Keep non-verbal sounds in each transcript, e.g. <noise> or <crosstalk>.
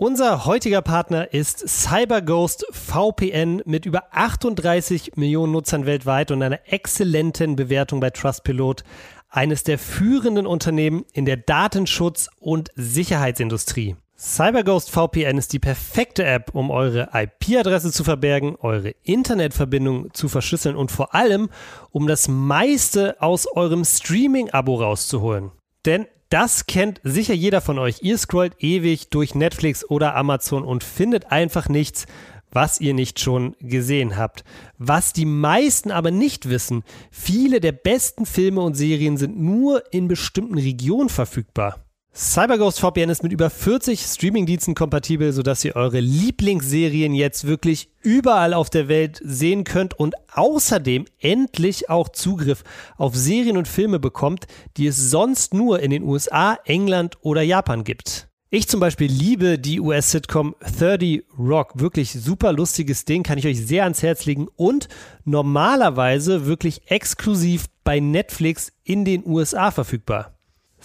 Unser heutiger Partner ist CyberGhost VPN mit über 38 Millionen Nutzern weltweit und einer exzellenten Bewertung bei Trustpilot. Eines der führenden Unternehmen in der Datenschutz- und Sicherheitsindustrie. CyberGhost VPN ist die perfekte App, um eure IP-Adresse zu verbergen, eure Internetverbindung zu verschlüsseln und vor allem, um das meiste aus eurem Streaming-Abo rauszuholen. Denn das kennt sicher jeder von euch. Ihr scrollt ewig durch Netflix oder Amazon und findet einfach nichts, was ihr nicht schon gesehen habt. Was die meisten aber nicht wissen, viele der besten Filme und Serien sind nur in bestimmten Regionen verfügbar. CyberGhost VPN ist mit über 40 Streamingdiensten kompatibel, sodass ihr eure Lieblingsserien jetzt wirklich überall auf der Welt sehen könnt und außerdem endlich auch Zugriff auf Serien und Filme bekommt, die es sonst nur in den USA, England oder Japan gibt. Ich zum Beispiel liebe die US-Sitcom 30 Rock. Wirklich super lustiges Ding, kann ich euch sehr ans Herz legen und normalerweise wirklich exklusiv bei Netflix in den USA verfügbar.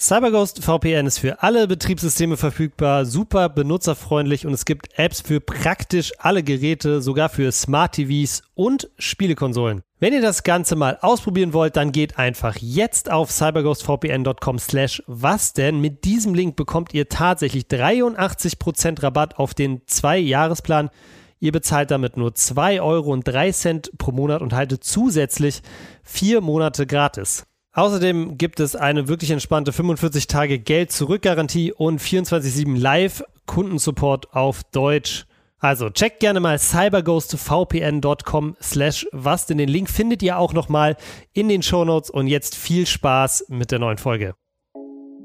CyberGhost VPN ist für alle Betriebssysteme verfügbar, super benutzerfreundlich und es gibt Apps für praktisch alle Geräte, sogar für Smart TVs und Spielekonsolen. Wenn ihr das Ganze mal ausprobieren wollt, dann geht einfach jetzt auf cyberghostvpn.com slash was denn. Mit diesem Link bekommt ihr tatsächlich 83% Rabatt auf den 2-Jahresplan. Ihr bezahlt damit nur 2 Euro und 3 Cent pro Monat und haltet zusätzlich 4 Monate gratis. Außerdem gibt es eine wirklich entspannte 45 Tage Geld-Zurück-Garantie und 24-7 Live-Kundensupport auf Deutsch. Also checkt gerne mal cyberghostvpn.com slash was, denn den Link findet ihr auch nochmal in den Shownotes und jetzt viel Spaß mit der neuen Folge.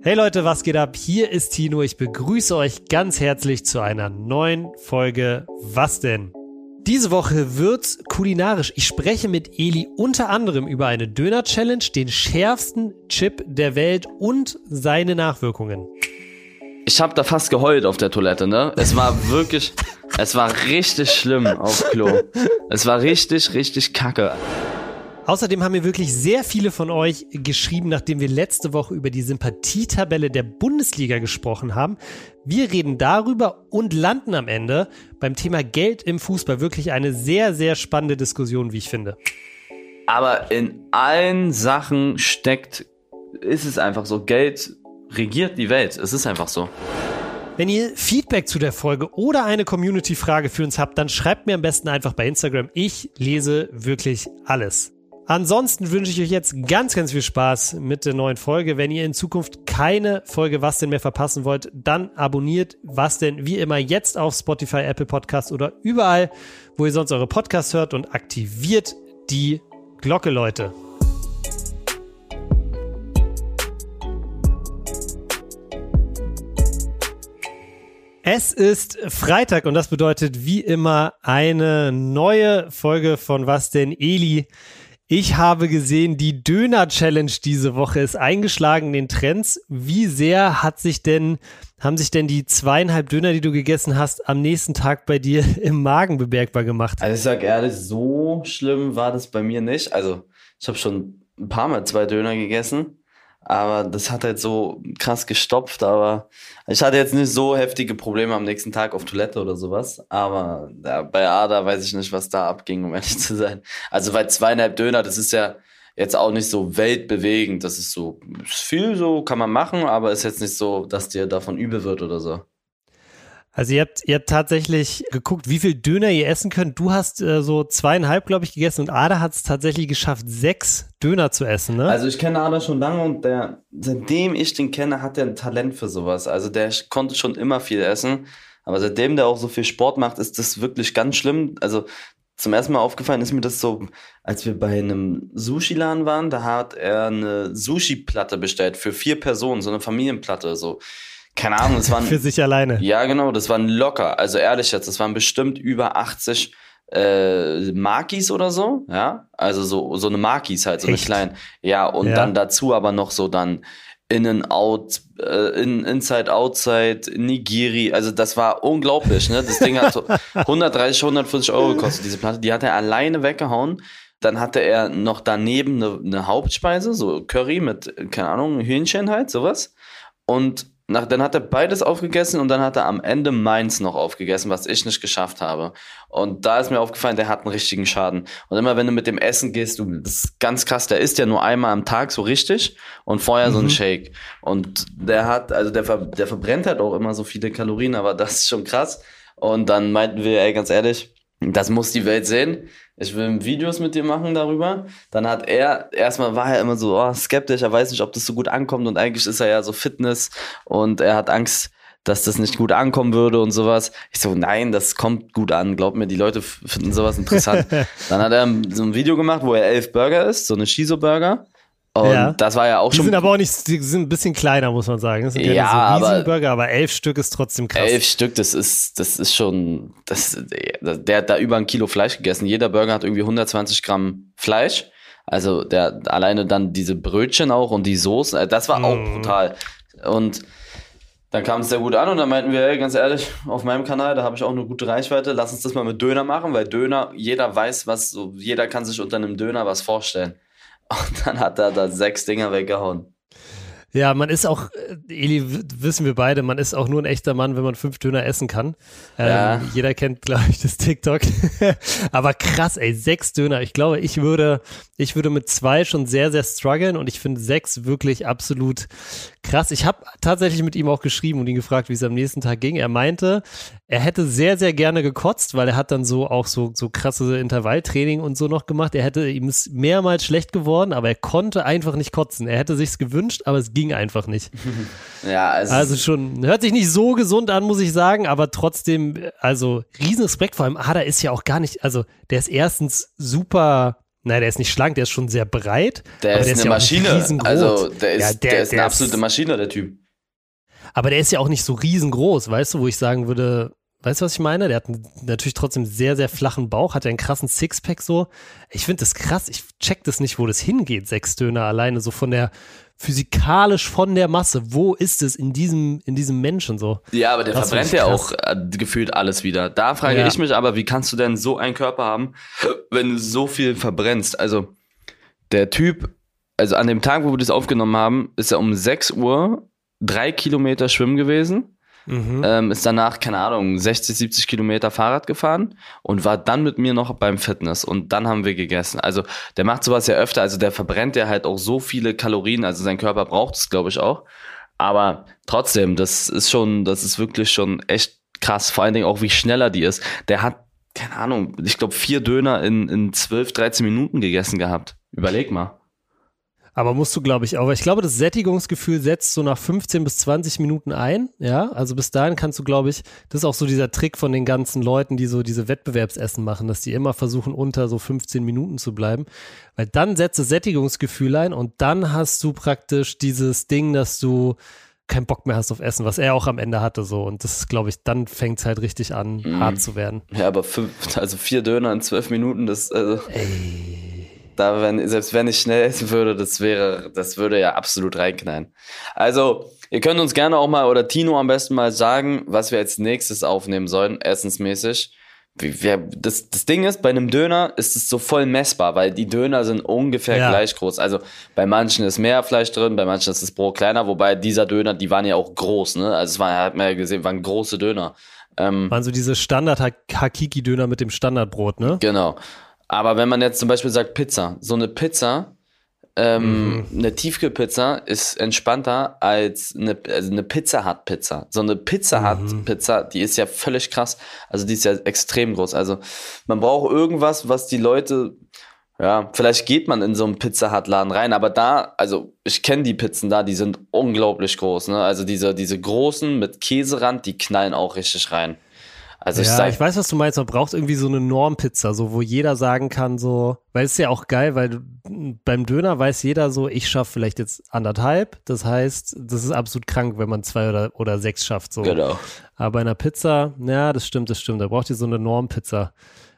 Hey Leute, was geht ab? Hier ist Tino. Ich begrüße euch ganz herzlich zu einer neuen Folge Was denn? Diese Woche wird's kulinarisch. Ich spreche mit Eli unter anderem über eine Döner-Challenge, den schärfsten Chip der Welt und seine Nachwirkungen. Ich habe da fast geheult auf der Toilette, ne? Es war <laughs> wirklich, es war richtig schlimm auf Klo. Es war richtig, richtig kacke. Außerdem haben mir wirklich sehr viele von euch geschrieben, nachdem wir letzte Woche über die Sympathietabelle der Bundesliga gesprochen haben. Wir reden darüber und landen am Ende beim Thema Geld im Fußball. Wirklich eine sehr, sehr spannende Diskussion, wie ich finde. Aber in allen Sachen steckt, ist es einfach so, Geld regiert die Welt. Es ist einfach so. Wenn ihr Feedback zu der Folge oder eine Community-Frage für uns habt, dann schreibt mir am besten einfach bei Instagram. Ich lese wirklich alles. Ansonsten wünsche ich euch jetzt ganz, ganz viel Spaß mit der neuen Folge. Wenn ihr in Zukunft keine Folge Was denn mehr verpassen wollt, dann abonniert Was denn wie immer jetzt auf Spotify, Apple Podcasts oder überall, wo ihr sonst eure Podcasts hört und aktiviert die Glocke, Leute. Es ist Freitag und das bedeutet wie immer eine neue Folge von Was denn Eli. Ich habe gesehen, die Döner-Challenge diese Woche ist eingeschlagen in den Trends. Wie sehr hat sich denn, haben sich denn die zweieinhalb Döner, die du gegessen hast, am nächsten Tag bei dir <laughs> im Magen bemerkbar gemacht? Also ich sag ehrlich, so schlimm war das bei mir nicht. Also ich habe schon ein paar Mal zwei Döner gegessen. Aber das hat halt so krass gestopft. Aber ich hatte jetzt nicht so heftige Probleme am nächsten Tag auf Toilette oder sowas. Aber ja, bei Ada weiß ich nicht, was da abging, um ehrlich <laughs> zu sein. Also bei zweieinhalb Döner, das ist ja jetzt auch nicht so weltbewegend. Das ist so, ist viel so, kann man machen, aber ist jetzt nicht so, dass dir davon übel wird oder so. Also ihr habt, ihr habt tatsächlich geguckt, wie viel Döner ihr essen könnt. Du hast äh, so zweieinhalb, glaube ich, gegessen und Ada hat es tatsächlich geschafft, sechs Döner zu essen, ne? Also ich kenne Ada schon lange und der, seitdem ich den kenne, hat er ein Talent für sowas. Also der konnte schon immer viel essen. Aber seitdem der auch so viel Sport macht, ist das wirklich ganz schlimm. Also zum ersten Mal aufgefallen ist mir das so, als wir bei einem Sushi-Laden waren, da hat er eine Sushi-Platte bestellt für vier Personen, so eine Familienplatte, so keine Ahnung, das waren. <laughs> Für sich alleine. Ja, genau, das waren locker. Also ehrlich jetzt, das waren bestimmt über 80 äh, Markis oder so, ja. Also so, so eine Markis halt, so Echt? eine kleine. Ja, und ja. dann dazu aber noch so dann Innen, Out, äh, in, Inside, Outside, Nigiri. Also das war unglaublich, ne? Das Ding hat so <laughs> 130, 140 Euro gekostet, diese Platte. Die hat er alleine weggehauen. Dann hatte er noch daneben eine, eine Hauptspeise, so Curry mit, keine Ahnung, Hühnchen halt, sowas. Und nach, dann hat er beides aufgegessen und dann hat er am Ende meins noch aufgegessen, was ich nicht geschafft habe. Und da ist mir aufgefallen, der hat einen richtigen Schaden. Und immer wenn du mit dem Essen gehst, du, das ist ganz krass, der isst ja nur einmal am Tag so richtig und vorher mhm. so ein Shake. Und der hat, also der, der verbrennt halt auch immer so viele Kalorien, aber das ist schon krass. Und dann meinten wir, ey, ganz ehrlich, das muss die Welt sehen. Ich will Videos mit dir machen darüber. Dann hat er, erstmal war er immer so oh, skeptisch, er weiß nicht, ob das so gut ankommt und eigentlich ist er ja so Fitness und er hat Angst, dass das nicht gut ankommen würde und sowas. Ich so, nein, das kommt gut an. Glaub mir, die Leute finden sowas interessant. <laughs> Dann hat er so ein Video gemacht, wo er elf Burger isst, so eine Shiso-Burger. Und ja. das war ja auch schon. Die sind aber auch nicht, die sind ein bisschen kleiner, muss man sagen. Das sind ja, so aber, Burger, aber elf Stück ist trotzdem krass. Elf Stück, das ist, das ist schon, das, der hat da über ein Kilo Fleisch gegessen. Jeder Burger hat irgendwie 120 Gramm Fleisch. Also der alleine dann diese Brötchen auch und die Soße, äh, das war auch mm. brutal. Und dann kam es sehr gut an und dann meinten wir, ey, ganz ehrlich, auf meinem Kanal, da habe ich auch eine gute Reichweite, lass uns das mal mit Döner machen, weil Döner, jeder weiß, was jeder kann sich unter einem Döner was vorstellen. Und dann hat er da sechs Dinger weggehauen. Ja, man ist auch, äh, Eli, wissen wir beide, man ist auch nur ein echter Mann, wenn man fünf Döner essen kann. Ähm, ja. Jeder kennt, glaube ich, das TikTok. <laughs> Aber krass, ey, sechs Döner. Ich glaube, ich würde, ich würde mit zwei schon sehr, sehr strugglen und ich finde sechs wirklich absolut krass. Ich habe tatsächlich mit ihm auch geschrieben und ihn gefragt, wie es am nächsten Tag ging. Er meinte, er hätte sehr, sehr gerne gekotzt, weil er hat dann so auch so, so krasse Intervalltraining und so noch gemacht. Er hätte ihm ist mehrmals schlecht geworden, aber er konnte einfach nicht kotzen. Er hätte sich's gewünscht, aber es ging einfach nicht. <laughs> ja, also, also schon, hört sich nicht so gesund an, muss ich sagen, aber trotzdem, also Riesenrespekt. Vor allem, Ada ist ja auch gar nicht, also der ist erstens super Nein, der ist nicht schlank, der ist schon sehr breit. Der ist der eine ist ja Maschine. Also der ist, ja, der, der ist eine absolute Maschine, der Typ. Aber der ist ja auch nicht so riesengroß, weißt du, wo ich sagen würde, weißt du, was ich meine? Der hat natürlich trotzdem sehr, sehr flachen Bauch, hat ja einen krassen Sixpack so. Ich finde das krass, ich check das nicht, wo das hingeht, sechs Döner alleine, so von der, physikalisch von der Masse. Wo ist es in diesem, in diesem Menschen so? Ja, aber der das verbrennt ja auch äh, gefühlt alles wieder. Da frage ja. ich mich aber, wie kannst du denn so einen Körper haben, wenn du so viel verbrennst? Also, der Typ, also an dem Tag, wo wir das aufgenommen haben, ist er um 6 Uhr drei Kilometer schwimmen gewesen Mhm. Ähm, ist danach, keine Ahnung, 60, 70 Kilometer Fahrrad gefahren und war dann mit mir noch beim Fitness und dann haben wir gegessen. Also der macht sowas ja öfter, also der verbrennt ja halt auch so viele Kalorien, also sein Körper braucht es, glaube ich, auch. Aber trotzdem, das ist schon, das ist wirklich schon echt krass, vor allen Dingen auch, wie schneller die ist. Der hat, keine Ahnung, ich glaube, vier Döner in, in 12, 13 Minuten gegessen gehabt. Überleg mal. Aber musst du, glaube ich, auch, ich glaube, das Sättigungsgefühl setzt so nach 15 bis 20 Minuten ein. Ja, also bis dahin kannst du, glaube ich, das ist auch so dieser Trick von den ganzen Leuten, die so diese Wettbewerbsessen machen, dass die immer versuchen, unter so 15 Minuten zu bleiben. Weil dann setzt das Sättigungsgefühl ein und dann hast du praktisch dieses Ding, dass du keinen Bock mehr hast auf Essen, was er auch am Ende hatte so. Und das ist, glaube ich, dann fängt es halt richtig an, mhm. hart zu werden. Ja, aber fünf, also vier Döner in zwölf Minuten, das, also. Ey da, wenn, selbst wenn ich schnell essen würde, das wäre, das würde ja absolut reinknallen. Also, ihr könnt uns gerne auch mal, oder Tino am besten mal sagen, was wir als nächstes aufnehmen sollen, essensmäßig. Wir, das, das Ding ist, bei einem Döner ist es so voll messbar, weil die Döner sind ungefähr ja. gleich groß. Also bei manchen ist mehr Fleisch drin, bei manchen ist das Brot kleiner, wobei dieser Döner, die waren ja auch groß, ne? Also es war, hat man ja gesehen, waren große Döner. Ähm, waren so diese Standard-Hakiki-Döner mit dem Standardbrot, ne? Genau. Aber wenn man jetzt zum Beispiel sagt Pizza, so eine Pizza, ähm, mhm. eine Tiefkühlpizza ist entspannter als eine, also eine Pizza Hut Pizza. So eine Pizza Hut mhm. Pizza, die ist ja völlig krass. Also die ist ja extrem groß. Also man braucht irgendwas, was die Leute, ja, vielleicht geht man in so einen Pizza Hut Laden rein, aber da, also ich kenne die Pizzen da, die sind unglaublich groß. Ne? Also diese, diese großen mit Käserand, die knallen auch richtig rein. Also ich, ja, ich weiß, was du meinst. Man braucht irgendwie so eine Normpizza, so wo jeder sagen kann, so, weil es ist ja auch geil, weil beim Döner weiß jeder so, ich schaffe vielleicht jetzt anderthalb. Das heißt, das ist absolut krank, wenn man zwei oder, oder sechs schafft. So. Genau. Aber bei einer Pizza, ja, das stimmt, das stimmt. Da braucht ihr so eine Normpizza.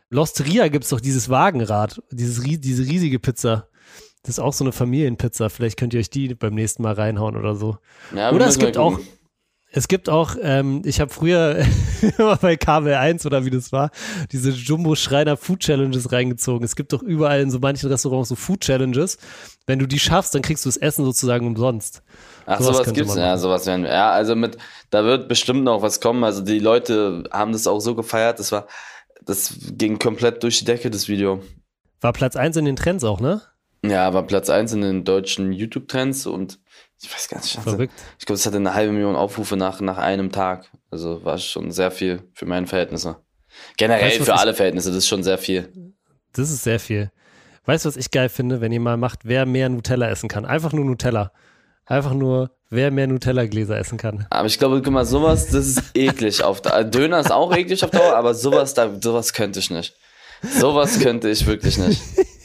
Losteria gibt es doch dieses Wagenrad, dieses, diese riesige Pizza. Das ist auch so eine Familienpizza. Vielleicht könnt ihr euch die beim nächsten Mal reinhauen oder so. Ja, oder es gibt auch. Es gibt auch, ähm, ich habe früher <laughs> immer bei Kabel 1 oder wie das war, diese Jumbo Schreiner Food Challenges reingezogen. Es gibt doch überall in so manchen Restaurants so Food Challenges. Wenn du die schaffst, dann kriegst du das Essen sozusagen umsonst. Ach, sowas, sowas gibt's, ja, sowas werden wir. Ja, also mit, da wird bestimmt noch was kommen. Also die Leute haben das auch so gefeiert, das war, das ging komplett durch die Decke, das Video. War Platz 1 in den Trends auch, ne? Ja, war Platz 1 in den deutschen YouTube-Trends und ich weiß gar nicht, hatte, Verrückt. ich glaube, es hatte eine halbe Million Aufrufe nach, nach einem Tag. Also war schon sehr viel für meine Verhältnisse. Generell weißt, für alle Verhältnisse, das ist schon sehr viel. Das ist sehr viel. Weißt du, was ich geil finde, wenn ihr mal macht, wer mehr Nutella essen kann? Einfach nur Nutella. Einfach nur, wer mehr Nutella-Gläser essen kann. Aber ich glaube, guck mal, sowas, das ist eklig auf Dauer. Döner ist auch eklig auf Dauer, aber sowas, da, sowas könnte ich nicht. Sowas könnte ich wirklich nicht. <laughs>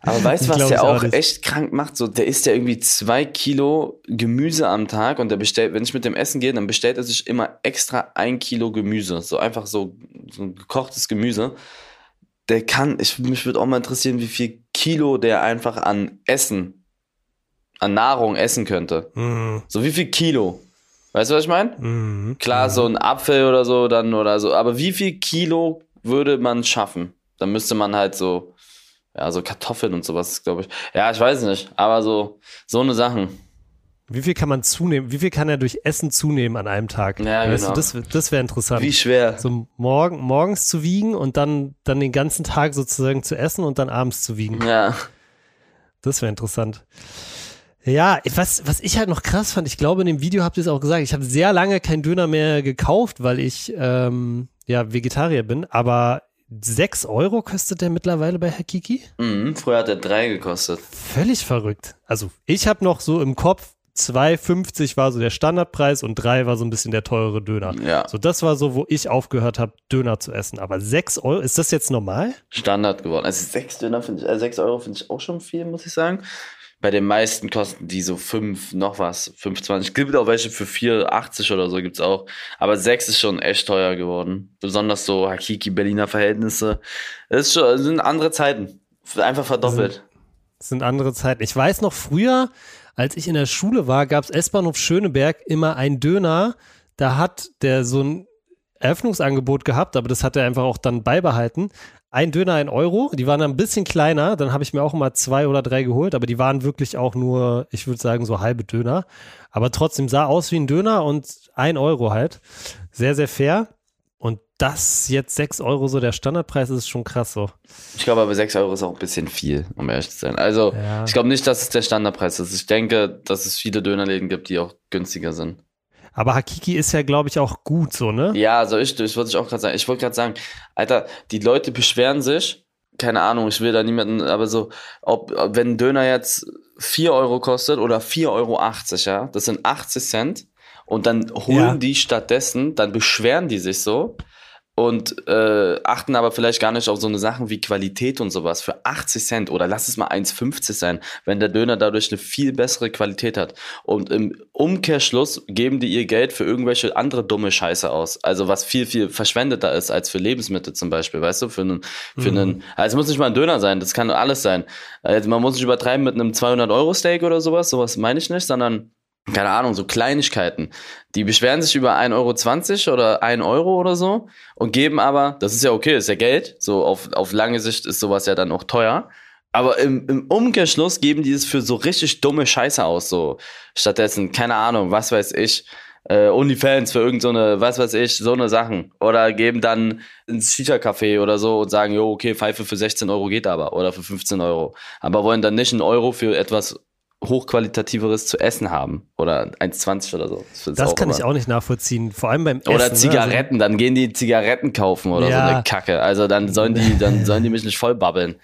Aber weißt du, was der auch, auch echt krank macht? So, der isst ja irgendwie zwei Kilo Gemüse am Tag und der bestellt, wenn ich mit dem Essen gehe, dann bestellt er sich immer extra ein Kilo Gemüse. So einfach so, so ein gekochtes Gemüse. Der kann, ich, mich würde auch mal interessieren, wie viel Kilo der einfach an Essen, an Nahrung essen könnte. Mhm. So wie viel Kilo? Weißt du, was ich meine? Mhm. Klar, so ein Apfel oder so dann oder so, aber wie viel Kilo würde man schaffen? Dann müsste man halt so ja, so Kartoffeln und sowas, glaube ich. Ja, ich weiß nicht, aber so, so eine Sachen. Wie viel kann man zunehmen? Wie viel kann er durch Essen zunehmen an einem Tag? Ja, weißt genau. Du, das das wäre interessant. Wie schwer? So morgen, morgens zu wiegen und dann, dann den ganzen Tag sozusagen zu essen und dann abends zu wiegen. Ja. Das wäre interessant. Ja, was, was ich halt noch krass fand, ich glaube, in dem Video habt ihr es auch gesagt, ich habe sehr lange keinen Döner mehr gekauft, weil ich ähm, ja Vegetarier bin, aber 6 Euro kostet der mittlerweile bei Hakiki? Mhm, früher hat er 3 gekostet. Völlig verrückt. Also ich habe noch so im Kopf, 2,50 war so der Standardpreis und 3 war so ein bisschen der teure Döner. Ja. So, das war so, wo ich aufgehört habe, Döner zu essen. Aber 6 Euro, ist das jetzt normal? Standard geworden. Also 6 Döner finde ich, äh, 6 Euro finde ich auch schon viel, muss ich sagen. Bei den meisten kosten die so 5, noch was, 5,20. Gibt auch welche für 4,80 oder so gibt's auch. Aber 6 ist schon echt teuer geworden. Besonders so Hakiki Berliner Verhältnisse. Das, ist schon, das sind andere Zeiten. Einfach verdoppelt. Das sind, sind andere Zeiten. Ich weiß noch früher, als ich in der Schule war, gab's S-Bahnhof Schöneberg immer einen Döner. Da hat der so ein Eröffnungsangebot gehabt, aber das hat er einfach auch dann beibehalten ein Döner ein Euro. Die waren ein bisschen kleiner. Dann habe ich mir auch immer zwei oder drei geholt, aber die waren wirklich auch nur, ich würde sagen, so halbe Döner. Aber trotzdem sah aus wie ein Döner und ein Euro halt. Sehr, sehr fair. Und das jetzt sechs Euro so der Standardpreis ist schon krass so. Ich glaube aber sechs Euro ist auch ein bisschen viel, um ehrlich zu sein. Also ja. ich glaube nicht, dass es der Standardpreis ist. Ich denke, dass es viele Dönerläden gibt, die auch günstiger sind. Aber Hakiki ist ja, glaube ich, auch gut so, ne? Ja, so ist das, wollte ich auch gerade sagen. Ich wollte gerade sagen, Alter, die Leute beschweren sich, keine Ahnung, ich will da niemanden, aber so, ob, wenn ein Döner jetzt 4 Euro kostet oder 4,80 Euro, ja, das sind 80 Cent. Und dann holen ja. die stattdessen, dann beschweren die sich so, und äh, achten aber vielleicht gar nicht auf so eine Sachen wie Qualität und sowas für 80 Cent oder lass es mal 1,50 sein, wenn der Döner dadurch eine viel bessere Qualität hat. Und im Umkehrschluss geben die ihr Geld für irgendwelche andere dumme Scheiße aus. Also was viel, viel verschwendeter ist als für Lebensmittel zum Beispiel, weißt du, für einen, für mhm. einen, also es muss nicht mal ein Döner sein, das kann alles sein. Also man muss nicht übertreiben mit einem 200 Euro Steak oder sowas, sowas meine ich nicht, sondern keine Ahnung, so Kleinigkeiten. Die beschweren sich über 1,20 Euro oder 1 Euro oder so und geben aber, das ist ja okay, ist ja Geld, so auf, auf lange Sicht ist sowas ja dann auch teuer. Aber im, im Umkehrschluss geben die es für so richtig dumme Scheiße aus, so stattdessen, keine Ahnung, was weiß ich, äh, Onlyfans für irgendeine, so was weiß ich, so eine Sachen. Oder geben dann ins Shisha-Café oder so und sagen, jo, okay, Pfeife für 16 Euro geht aber oder für 15 Euro. Aber wollen dann nicht einen Euro für etwas hochqualitativeres zu essen haben. Oder 1,20 oder so. Das, das kann immer. ich auch nicht nachvollziehen. Vor allem beim Essen. Oder? Zigaretten, ne? dann gehen die Zigaretten kaufen oder ja. so eine Kacke. Also dann sollen die, <laughs> dann sollen die mich nicht voll babbeln.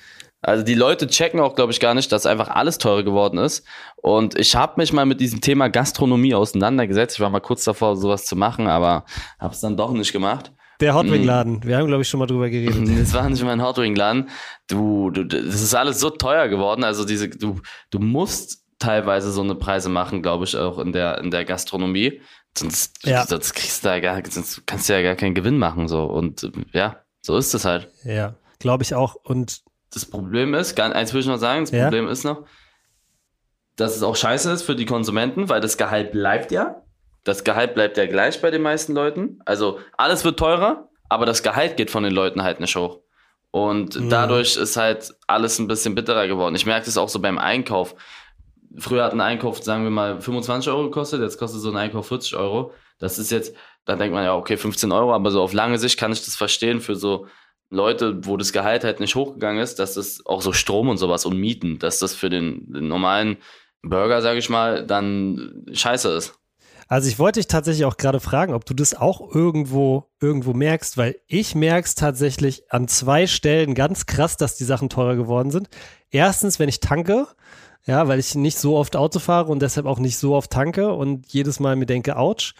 Also die Leute checken auch, glaube ich, gar nicht, dass einfach alles teurer geworden ist. Und ich habe mich mal mit diesem Thema Gastronomie auseinandergesetzt. Ich war mal kurz davor, sowas zu machen, aber habe es dann doch nicht gemacht. Der Hotwing-Laden. Mm. Wir haben, glaube ich, schon mal drüber geredet. <laughs> Das war nicht mein Hotwing-Laden. Du, du, das ist alles so teuer geworden. Also diese, du, du musst teilweise so eine Preise machen, glaube ich, auch in der, in der Gastronomie. Sonst, ja. sonst kriegst du da gar, sonst kannst du ja gar keinen Gewinn machen, so. Und ja, so ist es halt. Ja, glaube ich auch. Und das Problem ist, eins will ich noch sagen, das ja? Problem ist noch, dass es auch scheiße ist für die Konsumenten, weil das Gehalt bleibt ja. das Gehalt bleibt ja gleich bei den meisten Leuten. Also alles wird teurer, aber das Gehalt geht von den Leuten halt nicht hoch. Und mhm. dadurch ist halt alles ein bisschen bitterer geworden. Ich merke das auch so beim Einkauf. Früher hat ein Einkauf, sagen wir mal, 25 Euro gekostet, jetzt kostet so ein Einkauf 40 Euro. Das ist jetzt, da denkt man ja, okay, 15 Euro, aber so auf lange Sicht kann ich das verstehen für so Leute, wo das Gehalt halt nicht hochgegangen ist, dass das auch so Strom und sowas und Mieten, dass das für den, den normalen Burger, sage ich mal, dann scheiße ist. Also ich wollte dich tatsächlich auch gerade fragen, ob du das auch irgendwo irgendwo merkst, weil ich merke es tatsächlich an zwei Stellen ganz krass, dass die Sachen teurer geworden sind. Erstens, wenn ich tanke, ja, weil ich nicht so oft Auto fahre und deshalb auch nicht so oft tanke und jedes Mal mir denke, ouch.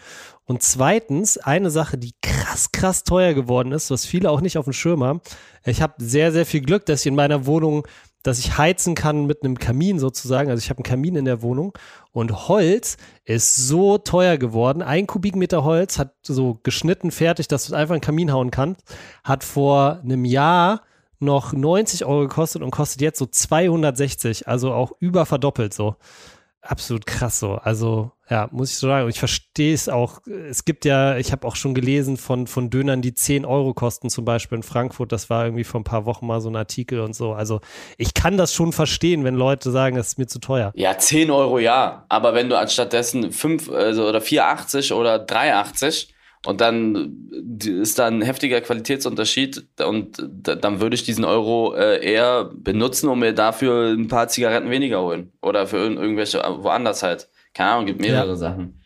Und zweitens, eine Sache, die krass, krass teuer geworden ist, was viele auch nicht auf dem Schirm haben. Ich habe sehr, sehr viel Glück, dass ich in meiner Wohnung dass ich heizen kann mit einem Kamin sozusagen. Also ich habe einen Kamin in der Wohnung und Holz ist so teuer geworden. Ein Kubikmeter Holz hat so geschnitten fertig, dass du einfach einen Kamin hauen kannst. Hat vor einem Jahr noch 90 Euro gekostet und kostet jetzt so 260, also auch über verdoppelt so absolut krass so. Also, ja, muss ich so sagen. Und ich verstehe es auch. Es gibt ja, ich habe auch schon gelesen von, von Dönern, die 10 Euro kosten, zum Beispiel in Frankfurt. Das war irgendwie vor ein paar Wochen mal so ein Artikel und so. Also, ich kann das schon verstehen, wenn Leute sagen, es ist mir zu teuer. Ja, 10 Euro ja. Aber wenn du anstattdessen 5 also, oder 4,80 oder 3,80 und dann ist da ein heftiger Qualitätsunterschied und dann würde ich diesen Euro äh, eher benutzen, um mir dafür ein paar Zigaretten weniger holen. Oder für irgendwelche, woanders halt. Keine Ahnung, gibt mehrere ja. Sachen.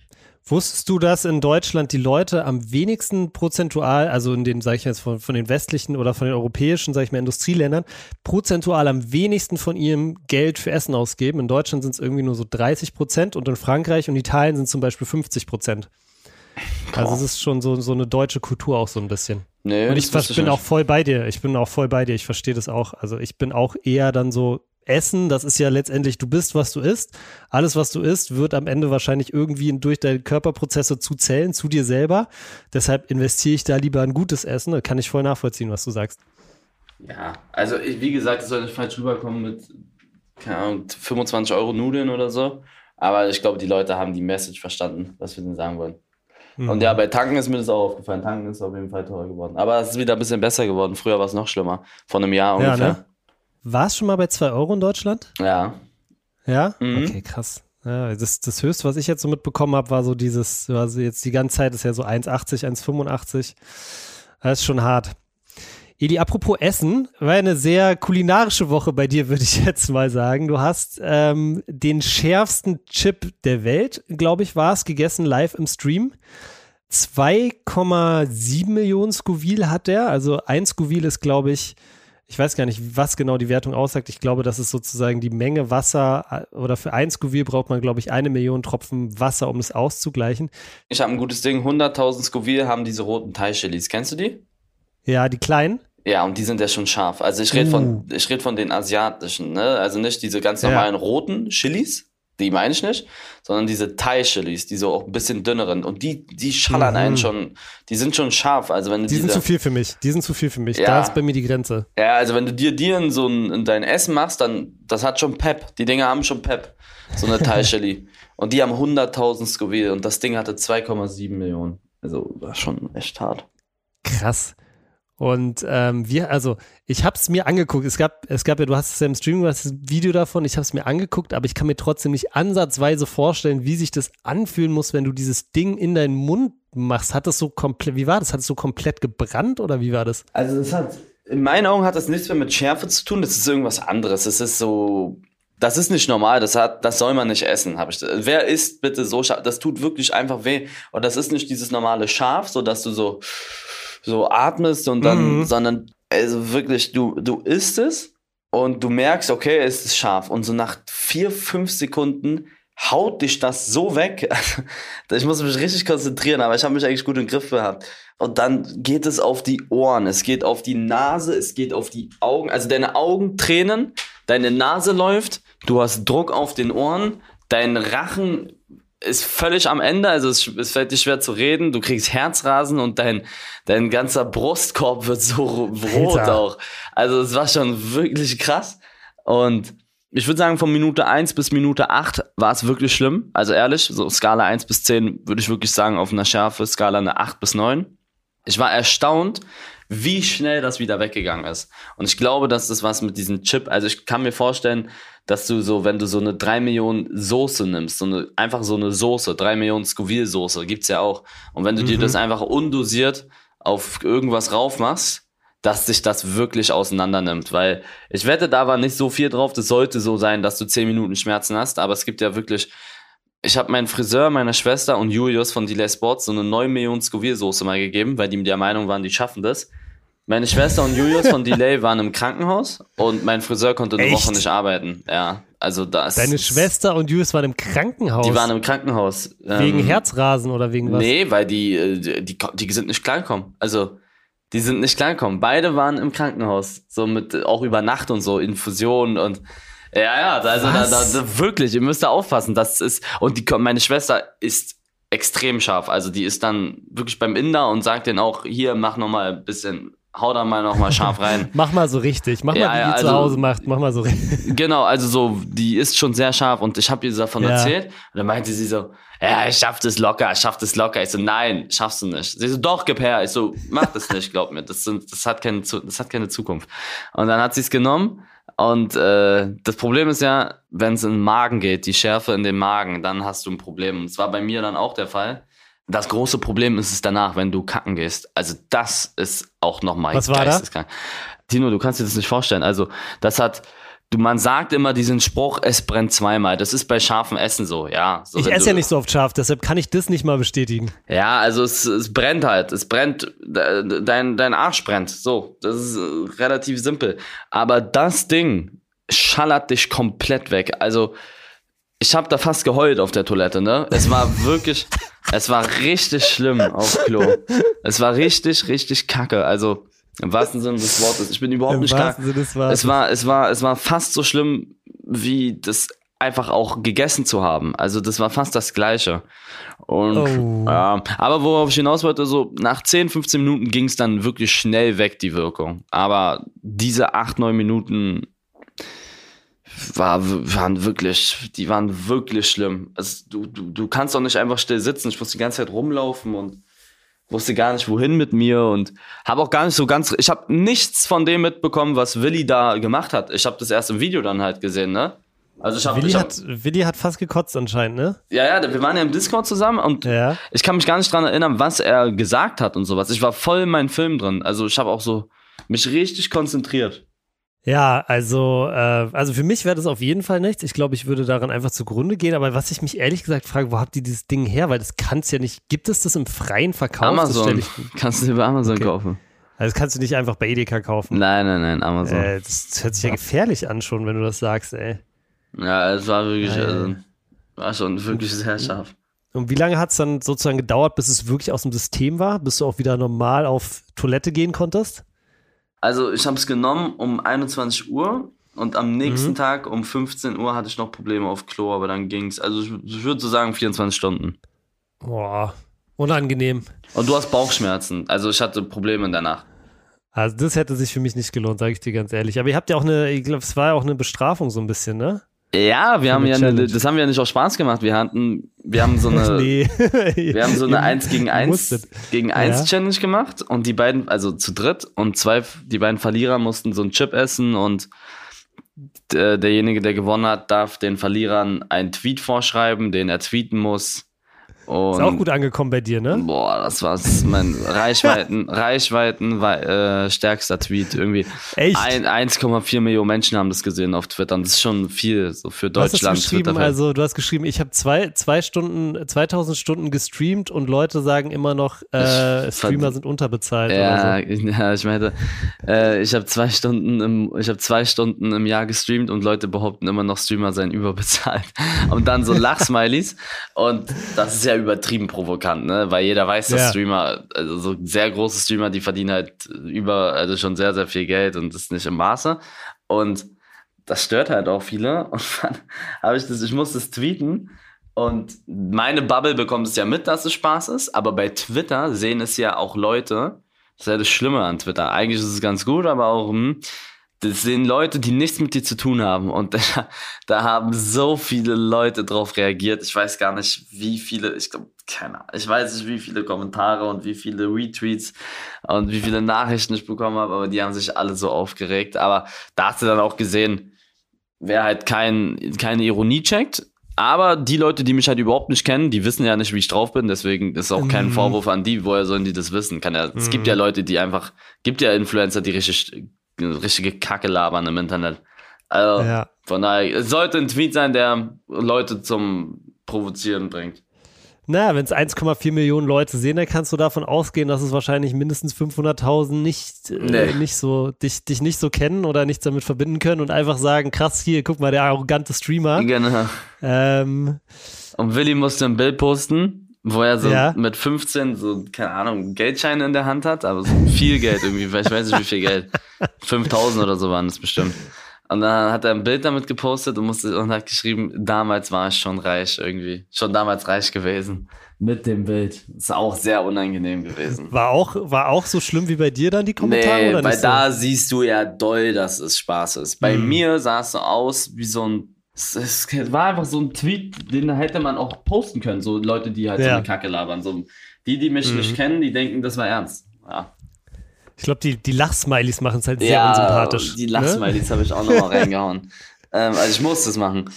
Wusstest du, dass in Deutschland die Leute am wenigsten prozentual, also in den, sag ich jetzt, von, von den westlichen oder von den europäischen, sag ich mal, Industrieländern, prozentual am wenigsten von ihrem Geld für Essen ausgeben? In Deutschland sind es irgendwie nur so 30 Prozent und in Frankreich und Italien sind zum Beispiel 50 Prozent. Also es ist schon so, so eine deutsche Kultur auch so ein bisschen. Nee, und ich, ich bin auch voll bei dir. Ich bin auch voll bei dir. Ich verstehe das auch. Also ich bin auch eher dann so Essen, das ist ja letztendlich, du bist, was du isst. Alles, was du isst, wird am Ende wahrscheinlich irgendwie durch deine Körperprozesse zu Zellen, zu dir selber. Deshalb investiere ich da lieber in gutes Essen. Da kann ich voll nachvollziehen, was du sagst. Ja, also ich, wie gesagt, es soll nicht falsch rüberkommen mit, keine Ahnung, 25 Euro Nudeln oder so. Aber ich glaube, die Leute haben die Message verstanden, was wir denn sagen wollen. Mhm. Und ja, bei Tanken ist mir das auch aufgefallen. Tanken ist auf jeden Fall teurer geworden. Aber es ist wieder ein bisschen besser geworden. Früher war es noch schlimmer. Vor einem Jahr ungefähr. Ja, ne? War es schon mal bei 2 Euro in Deutschland? Ja. Ja? Mhm. Okay, krass. Ja, das, das höchste, was ich jetzt so mitbekommen habe, war so dieses, also jetzt die ganze Zeit ist ja so 1,80, 1,85. Das ist schon hart. Edi, apropos Essen, war eine sehr kulinarische Woche bei dir, würde ich <laughs> jetzt mal sagen. Du hast ähm, den schärfsten Chip der Welt, glaube ich, war es, gegessen live im Stream. 2,7 Millionen Scoville hat der. Also ein Scoville ist, glaube ich, ich weiß gar nicht, was genau die Wertung aussagt. Ich glaube, das ist sozusagen die Menge Wasser oder für ein Scoville braucht man, glaube ich, eine Million Tropfen Wasser, um es auszugleichen. Ich habe ein gutes Ding. 100.000 Scoville haben diese roten Thai-Chilis. Kennst du die? Ja, die kleinen. Ja, und die sind ja schon scharf. Also ich rede uh. von, ich rede von den asiatischen, ne? Also nicht diese ganz normalen ja. roten Chilis, die meine ich nicht, sondern diese Thai-Chilis, die so auch ein bisschen dünneren. Und die, die schallern mhm. einen schon, die sind schon scharf. Also wenn du die diese, sind zu viel für mich. Die sind zu viel für mich. Ja. Da ist bei mir die Grenze. Ja, also wenn du dir die in so ein, in dein Essen machst, dann, das hat schon Pep. Die Dinger haben schon Pep. So eine Thai-Chili. <laughs> und die haben 100.000 Scoville und das Ding hatte 2,7 Millionen. Also war schon echt hart. Krass. Und ähm, wir, also ich habe es mir angeguckt. Es gab, es gab ja, du hast es ja im hast das Video davon. Ich habe es mir angeguckt, aber ich kann mir trotzdem nicht ansatzweise vorstellen, wie sich das anfühlen muss, wenn du dieses Ding in deinen Mund machst. Hat das so komplett, wie war das? Hat es so komplett gebrannt oder wie war das? Also das hat, in meinen Augen hat das nichts mehr mit Schärfe zu tun. Das ist irgendwas anderes. Es ist so, das ist nicht normal. Das hat, das soll man nicht essen. Habe ich. Wer isst bitte so scharf? Das tut wirklich einfach weh. Und das ist nicht dieses normale Scharf, so dass du so so atmest und dann, mhm. sondern also wirklich, du, du isst es und du merkst, okay, es ist scharf. Und so nach vier, fünf Sekunden haut dich das so weg. <laughs> ich muss mich richtig konzentrieren, aber ich habe mich eigentlich gut im Griff gehabt. Und dann geht es auf die Ohren, es geht auf die Nase, es geht auf die Augen. Also deine Augen tränen, deine Nase läuft, du hast Druck auf den Ohren, dein Rachen ist völlig am Ende, also es, es fällt dir schwer zu reden, du kriegst Herzrasen und dein, dein ganzer Brustkorb wird so rot Alter. auch. Also es war schon wirklich krass. Und ich würde sagen, von Minute 1 bis Minute 8 war es wirklich schlimm. Also ehrlich, so Skala 1 bis 10 würde ich wirklich sagen, auf einer Schärfe Skala eine 8 bis 9. Ich war erstaunt, wie schnell das wieder weggegangen ist. Und ich glaube, dass das was mit diesem Chip, also ich kann mir vorstellen, dass du so, wenn du so eine 3 Millionen Soße nimmst, so eine, einfach so eine Soße, 3 Millionen Scoville-Soße, gibt's ja auch. Und wenn du mhm. dir das einfach undosiert auf irgendwas rauf machst, dass sich das wirklich auseinander nimmt, weil ich wette, da war nicht so viel drauf. Das sollte so sein, dass du 10 Minuten Schmerzen hast, aber es gibt ja wirklich. Ich habe meinen Friseur, meiner Schwester und Julius von Delay Sports so eine 9 Millionen Scoville-Soße mal gegeben, weil die der Meinung waren, die schaffen das. Meine Schwester und Julius von Delay <laughs> waren im Krankenhaus und mein Friseur konnte eine Echt? Woche nicht arbeiten. Ja, also das. Deine Schwester und Julius waren im Krankenhaus. Die waren im Krankenhaus. Wegen ähm, Herzrasen oder wegen was? Nee, weil die, äh, die, die, die sind nicht klargekommen. Also die sind nicht klargekommen. Beide waren im Krankenhaus, so mit auch über Nacht und so Infusionen und ja, ja, also da, da, wirklich, ihr müsst da aufpassen, das ist und die meine Schwester ist extrem scharf, also die ist dann wirklich beim Inder und sagt denen auch hier mach noch mal ein bisschen hau da mal noch mal scharf rein. <laughs> mach mal so richtig, mach ja, mal wie ja, die also, zu Hause macht, mach mal so richtig. Genau, also so, die ist schon sehr scharf und ich habe ihr davon ja. erzählt und dann meinte sie so, ja, ich schaff das locker, ich schaff das locker. Ich so, nein, schaffst du nicht. Sie so, doch, gib her. Ich so, mach das nicht, glaub mir. Das, sind, das, hat, keine, das hat keine Zukunft. Und dann hat sie es genommen. Und äh, das Problem ist ja, wenn es in den Magen geht, die Schärfe in den Magen, dann hast du ein Problem. Und es war bei mir dann auch der Fall. Das große Problem ist es danach, wenn du kacken gehst. Also das ist auch nochmal Was war da? Tino, du kannst dir das nicht vorstellen. Also das hat du, man sagt immer diesen Spruch, es brennt zweimal. Das ist bei scharfem Essen so, ja. So, ich esse ja nicht so oft scharf, deshalb kann ich das nicht mal bestätigen. Ja, also es, es brennt halt. Es brennt, dein, dein Arsch brennt. So, das ist äh, relativ simpel. Aber das Ding schallert dich komplett weg. Also, ich habe da fast geheult auf der Toilette, ne? Es war wirklich, <laughs> es war richtig schlimm auf Klo. Es war richtig, richtig kacke. Also, im wahrsten Sinne des Wortes. Ich bin überhaupt Im nicht klar. Es war, es war, es war fast so schlimm, wie das einfach auch gegessen zu haben. Also das war fast das Gleiche. Und oh. ja, aber worauf ich hinaus wollte, so nach 10, 15 Minuten ging es dann wirklich schnell weg, die Wirkung. Aber diese 8, 9 Minuten war, waren wirklich, die waren wirklich schlimm. Also, du, du, du kannst doch nicht einfach still sitzen. Ich musste die ganze Zeit rumlaufen und wusste gar nicht wohin mit mir und habe auch gar nicht so ganz ich habe nichts von dem mitbekommen was Willi da gemacht hat ich habe das erst im Video dann halt gesehen ne also ich hab, Willi, ich hab, hat, Willi hat fast gekotzt anscheinend ne ja ja wir waren ja im Discord zusammen und ja. ich kann mich gar nicht dran erinnern was er gesagt hat und sowas ich war voll in meinem Film drin also ich habe auch so mich richtig konzentriert ja, also, äh, also für mich wäre das auf jeden Fall nichts. Ich glaube, ich würde daran einfach zugrunde gehen. Aber was ich mich ehrlich gesagt frage, wo habt ihr dieses Ding her? Weil das kann es ja nicht. Gibt es das im freien Verkauf? Amazon. <laughs> kannst du über Amazon okay. kaufen. Also das kannst du nicht einfach bei Edeka kaufen. Nein, nein, nein, Amazon. Äh, das hört sich ja gefährlich an schon, wenn du das sagst, ey. Ja, es war wirklich, also, war schon wirklich sehr scharf. Und wie lange hat es dann sozusagen gedauert, bis es wirklich aus dem System war, bis du auch wieder normal auf Toilette gehen konntest? Also ich habe es genommen um 21 Uhr und am nächsten mhm. Tag um 15 Uhr hatte ich noch Probleme auf Klo, aber dann ging es. Also ich, ich würde so sagen 24 Stunden. Boah, unangenehm. Und du hast Bauchschmerzen. Also ich hatte Probleme danach. Also das hätte sich für mich nicht gelohnt, sage ich dir ganz ehrlich. Aber ihr habt ja auch eine, ich glaube, es war ja auch eine Bestrafung so ein bisschen, ne? Ja, wir haben ja, eine, das haben wir ja nicht auch Spaß gemacht. Wir hatten, wir haben so <laughs> eine, nee. wir haben so eine <laughs> 1 gegen 1 gegen 1 ja. Challenge gemacht und die beiden, also zu dritt und zwei, die beiden Verlierer mussten so einen Chip essen und derjenige, der gewonnen hat, darf den Verlierern einen Tweet vorschreiben, den er tweeten muss. Und ist auch gut angekommen bei dir, ne? Boah, das war mein Reichweiten, <laughs> Reichweiten äh, stärkster Tweet irgendwie. Echt? 1,4 Millionen Menschen haben das gesehen auf Twitter. Und das ist schon viel so für Deutschland. Du hast geschrieben, also du hast geschrieben, ich habe zwei, zwei Stunden, 2000 Stunden gestreamt und Leute sagen immer noch, äh, Streamer sind unterbezahlt. Ja, so. <laughs> ja ich meinte, äh, ich habe zwei Stunden im, ich habe zwei Stunden im Jahr gestreamt und Leute behaupten immer noch, Streamer seien <laughs> überbezahlt. Und dann so Lachsmileys und das ist ja übertrieben provokant, ne? Weil jeder weiß, dass ja. Streamer, also so sehr große Streamer, die verdienen halt über, also schon sehr, sehr viel Geld und das ist nicht im Maße. Und das stört halt auch viele. <laughs> Und dann habe ich das, ich muss das tweeten. Und meine Bubble bekommt es ja mit, dass es Spaß ist, aber bei Twitter sehen es ja auch Leute. Das ist ja das Schlimme an Twitter. Eigentlich ist es ganz gut, aber auch, hm, das sind Leute, die nichts mit dir zu tun haben. Und <laughs> da, da haben so viele Leute drauf reagiert. Ich weiß gar nicht, wie viele, ich glaube, keine Ahnung, ich weiß nicht, wie viele Kommentare und wie viele Retweets und wie viele Nachrichten ich bekommen habe, aber die haben sich alle so aufgeregt. Aber da hast du dann auch gesehen, wer halt kein, keine Ironie checkt, aber die Leute, die mich halt überhaupt nicht kennen, die wissen ja nicht, wie ich drauf bin. Deswegen ist auch kein mhm. Vorwurf an die. Woher sollen die das wissen? Kann ja. Es gibt ja mhm. Leute, die einfach, gibt ja Influencer, die richtig, richtige Kacke labern im Internet. Also, ja. von daher, es sollte ein Tweet sein, der Leute zum Provozieren bringt. Naja, wenn es 1,4 Millionen Leute sehen, dann kannst du davon ausgehen, dass es wahrscheinlich mindestens 500.000 nicht, äh, nee. äh, nicht so, dich, dich nicht so kennen oder nichts damit verbinden können und einfach sagen, krass, hier, guck mal, der arrogante Streamer. Genau. Ähm, und Willi musste ein Bild posten, wo er so ja. mit 15 so, keine Ahnung, Geldscheine in der Hand hat, aber so viel Geld irgendwie, ich weiß nicht, wie viel Geld. <laughs> 5000 oder so waren das bestimmt. Und dann hat er ein Bild damit gepostet und, musste, und hat geschrieben, damals war ich schon reich irgendwie. Schon damals reich gewesen. Mit dem Bild. Ist auch sehr unangenehm gewesen. War auch, war auch so schlimm wie bei dir dann die Kommentare? Nee, oder weil da so? siehst du ja doll, dass es Spaß ist. Bei mhm. mir sah es so aus wie so ein es, war einfach so ein Tweet, den hätte man auch posten können. So Leute, die halt ja. so eine Kacke labern. So, die, die mich mhm. nicht kennen, die denken, das war ernst. Ja. Ich glaube, die, die Lachsmilies machen es halt sehr ja, unsympathisch. Die? Lachsmilies ne? habe ich auch nochmal reingehauen. <laughs> Ähm, also ich musste es machen.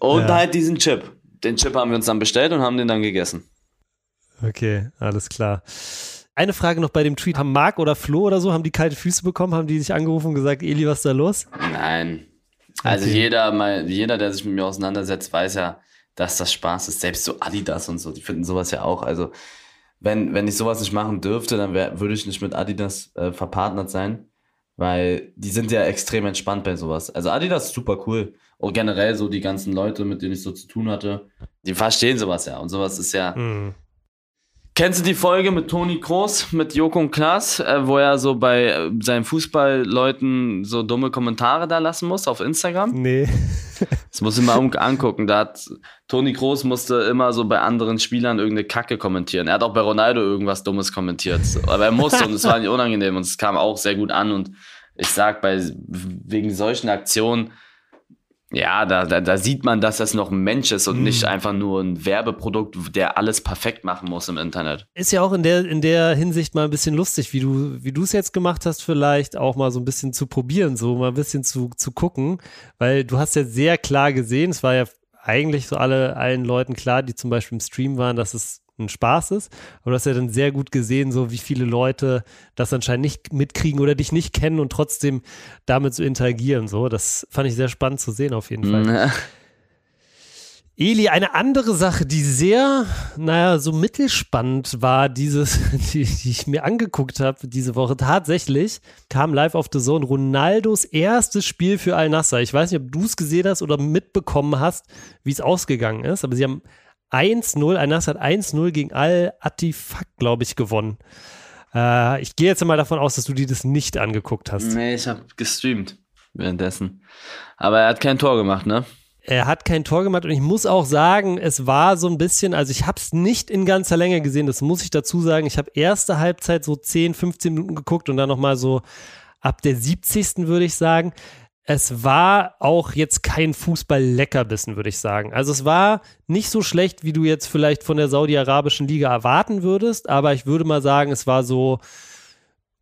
Und ja. halt diesen Chip. Den Chip haben wir uns dann bestellt und haben den dann gegessen. Okay, alles klar. Eine Frage noch bei dem Tweet. Haben Marc oder Flo oder so, haben die kalte Füße bekommen? Haben die sich angerufen und gesagt, Eli, was ist da los? Nein. Also okay. jeder, mal, jeder, der sich mit mir auseinandersetzt, weiß ja, dass das Spaß ist. Selbst so Adidas und so, die finden sowas ja auch. Also wenn, wenn ich sowas nicht machen dürfte, dann wär, würde ich nicht mit Adidas äh, verpartnert sein, weil die sind ja extrem entspannt bei sowas. Also Adidas ist super cool. Und generell so die ganzen Leute, mit denen ich so zu tun hatte, die verstehen sowas ja. Und sowas ist ja, mhm. Kennst du die Folge mit Toni Kroos, mit Joko und Klaas, äh, wo er so bei äh, seinen Fußballleuten so dumme Kommentare da lassen muss auf Instagram? Nee. <laughs> das muss ich mal angucken. Da hat Toni Kroos musste immer so bei anderen Spielern irgendeine Kacke kommentieren. Er hat auch bei Ronaldo irgendwas Dummes kommentiert. Aber er musste und es war nicht unangenehm und es kam auch sehr gut an. Und ich sag, bei wegen solchen Aktionen ja, da, da, da sieht man, dass das noch ein Mensch ist und mhm. nicht einfach nur ein Werbeprodukt, der alles perfekt machen muss im Internet. Ist ja auch in der, in der Hinsicht mal ein bisschen lustig, wie du, wie du es jetzt gemacht hast, vielleicht auch mal so ein bisschen zu probieren, so mal ein bisschen zu, zu gucken, weil du hast ja sehr klar gesehen, es war ja eigentlich so alle, allen Leuten klar, die zum Beispiel im Stream waren, dass es ein Spaß ist. Aber du hast ja dann sehr gut gesehen, so wie viele Leute das anscheinend nicht mitkriegen oder dich nicht kennen und trotzdem damit so interagieren. So, das fand ich sehr spannend zu sehen auf jeden Fall. Ja. Eli, eine andere Sache, die sehr, naja, so mittelspannend war, dieses, <laughs> die, die ich mir angeguckt habe diese Woche, tatsächlich kam live auf The Zone Ronaldos erstes Spiel für Al-Nassr. Ich weiß nicht, ob du es gesehen hast oder mitbekommen hast, wie es ausgegangen ist, aber sie haben 1-0, Al-Nassr hat 1-0 gegen Al-Attifaq, glaube ich, gewonnen. Äh, ich gehe jetzt mal davon aus, dass du dir das nicht angeguckt hast. Nee, ich habe gestreamt währenddessen. Aber er hat kein Tor gemacht, ne? Er hat kein Tor gemacht und ich muss auch sagen, es war so ein bisschen, also ich habe es nicht in ganzer Länge gesehen, das muss ich dazu sagen. Ich habe erste Halbzeit so 10, 15 Minuten geguckt und dann nochmal so ab der 70. würde ich sagen es war auch jetzt kein Fußball-Leckerbissen, würde ich sagen. Also es war nicht so schlecht, wie du jetzt vielleicht von der Saudi-Arabischen Liga erwarten würdest, aber ich würde mal sagen, es war so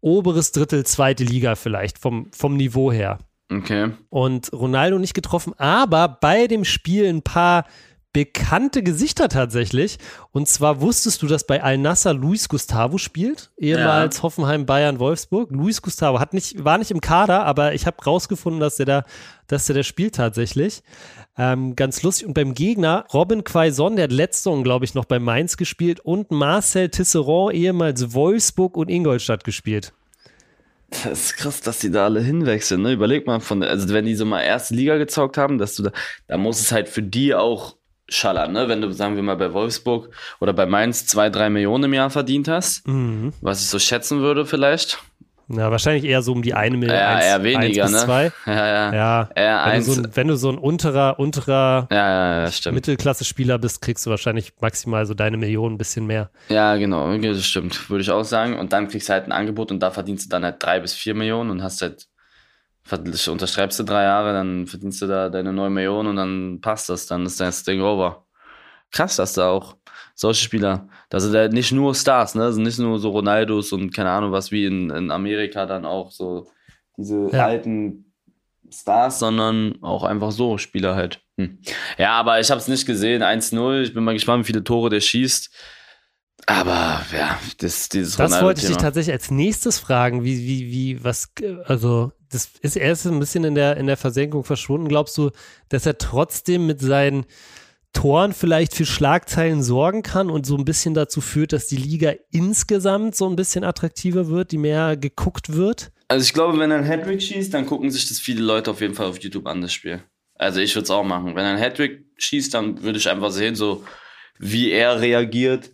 oberes Drittel, zweite Liga vielleicht vom, vom Niveau her. Okay. Und Ronaldo nicht getroffen, aber bei dem Spiel ein paar bekannte Gesichter tatsächlich. Und zwar wusstest du, dass bei Al-Nasser Luis Gustavo spielt, ehemals ja. Hoffenheim, Bayern, Wolfsburg. Luis Gustavo hat nicht, war nicht im Kader, aber ich habe rausgefunden, dass der da, dass der da spielt tatsächlich. Ähm, ganz lustig. Und beim Gegner Robin Quaison, der hat letzte Saison, glaube ich, noch bei Mainz gespielt und Marcel Tisserand, ehemals Wolfsburg und Ingolstadt gespielt. Das ist krass, dass die da alle hinwechseln. Ne? Überleg mal, von, also wenn die so mal erste Liga gezockt haben, dass du da, da muss es halt für die auch schallern, ne? Wenn du, sagen wir mal, bei Wolfsburg oder bei Mainz zwei, drei Millionen im Jahr verdient hast, mhm. was ich so schätzen würde vielleicht. Ja, wahrscheinlich eher so um die eine Million. Ja, eins, eher weniger, ne? Zwei. <laughs> Ja, ja. ja eher wenn, du so ein, wenn du so ein unterer, unterer ja, ja, Mittelklasse-Spieler bist, kriegst du wahrscheinlich maximal so deine Million ein bisschen mehr. Ja, genau, das stimmt, würde ich auch sagen. Und dann kriegst du halt ein Angebot und da verdienst du dann halt drei bis vier Millionen und hast halt unterschreibst du drei Jahre, dann verdienst du da deine neun Millionen und dann passt das, dann ist das Ding over. Krass, dass da auch solche Spieler, das sind ja nicht nur Stars, ne, das sind nicht nur so Ronaldos und keine Ahnung was, wie in, in Amerika dann auch so diese ja. alten Stars, sondern auch einfach so Spieler halt. Hm. Ja, aber ich habe es nicht gesehen, 1-0, ich bin mal gespannt, wie viele Tore der schießt. Aber ja, das, dieses Das wollte ich dich tatsächlich als nächstes fragen, wie, wie, wie, was, also, das ist erst ein bisschen in der, in der Versenkung verschwunden. Glaubst du, dass er trotzdem mit seinen Toren vielleicht für Schlagzeilen sorgen kann und so ein bisschen dazu führt, dass die Liga insgesamt so ein bisschen attraktiver wird, die mehr geguckt wird? Also ich glaube, wenn er einen Hattrick schießt, dann gucken sich das viele Leute auf jeden Fall auf YouTube an, das Spiel. Also ich würde es auch machen. Wenn er einen Hattrick schießt, dann würde ich einfach sehen, so wie er reagiert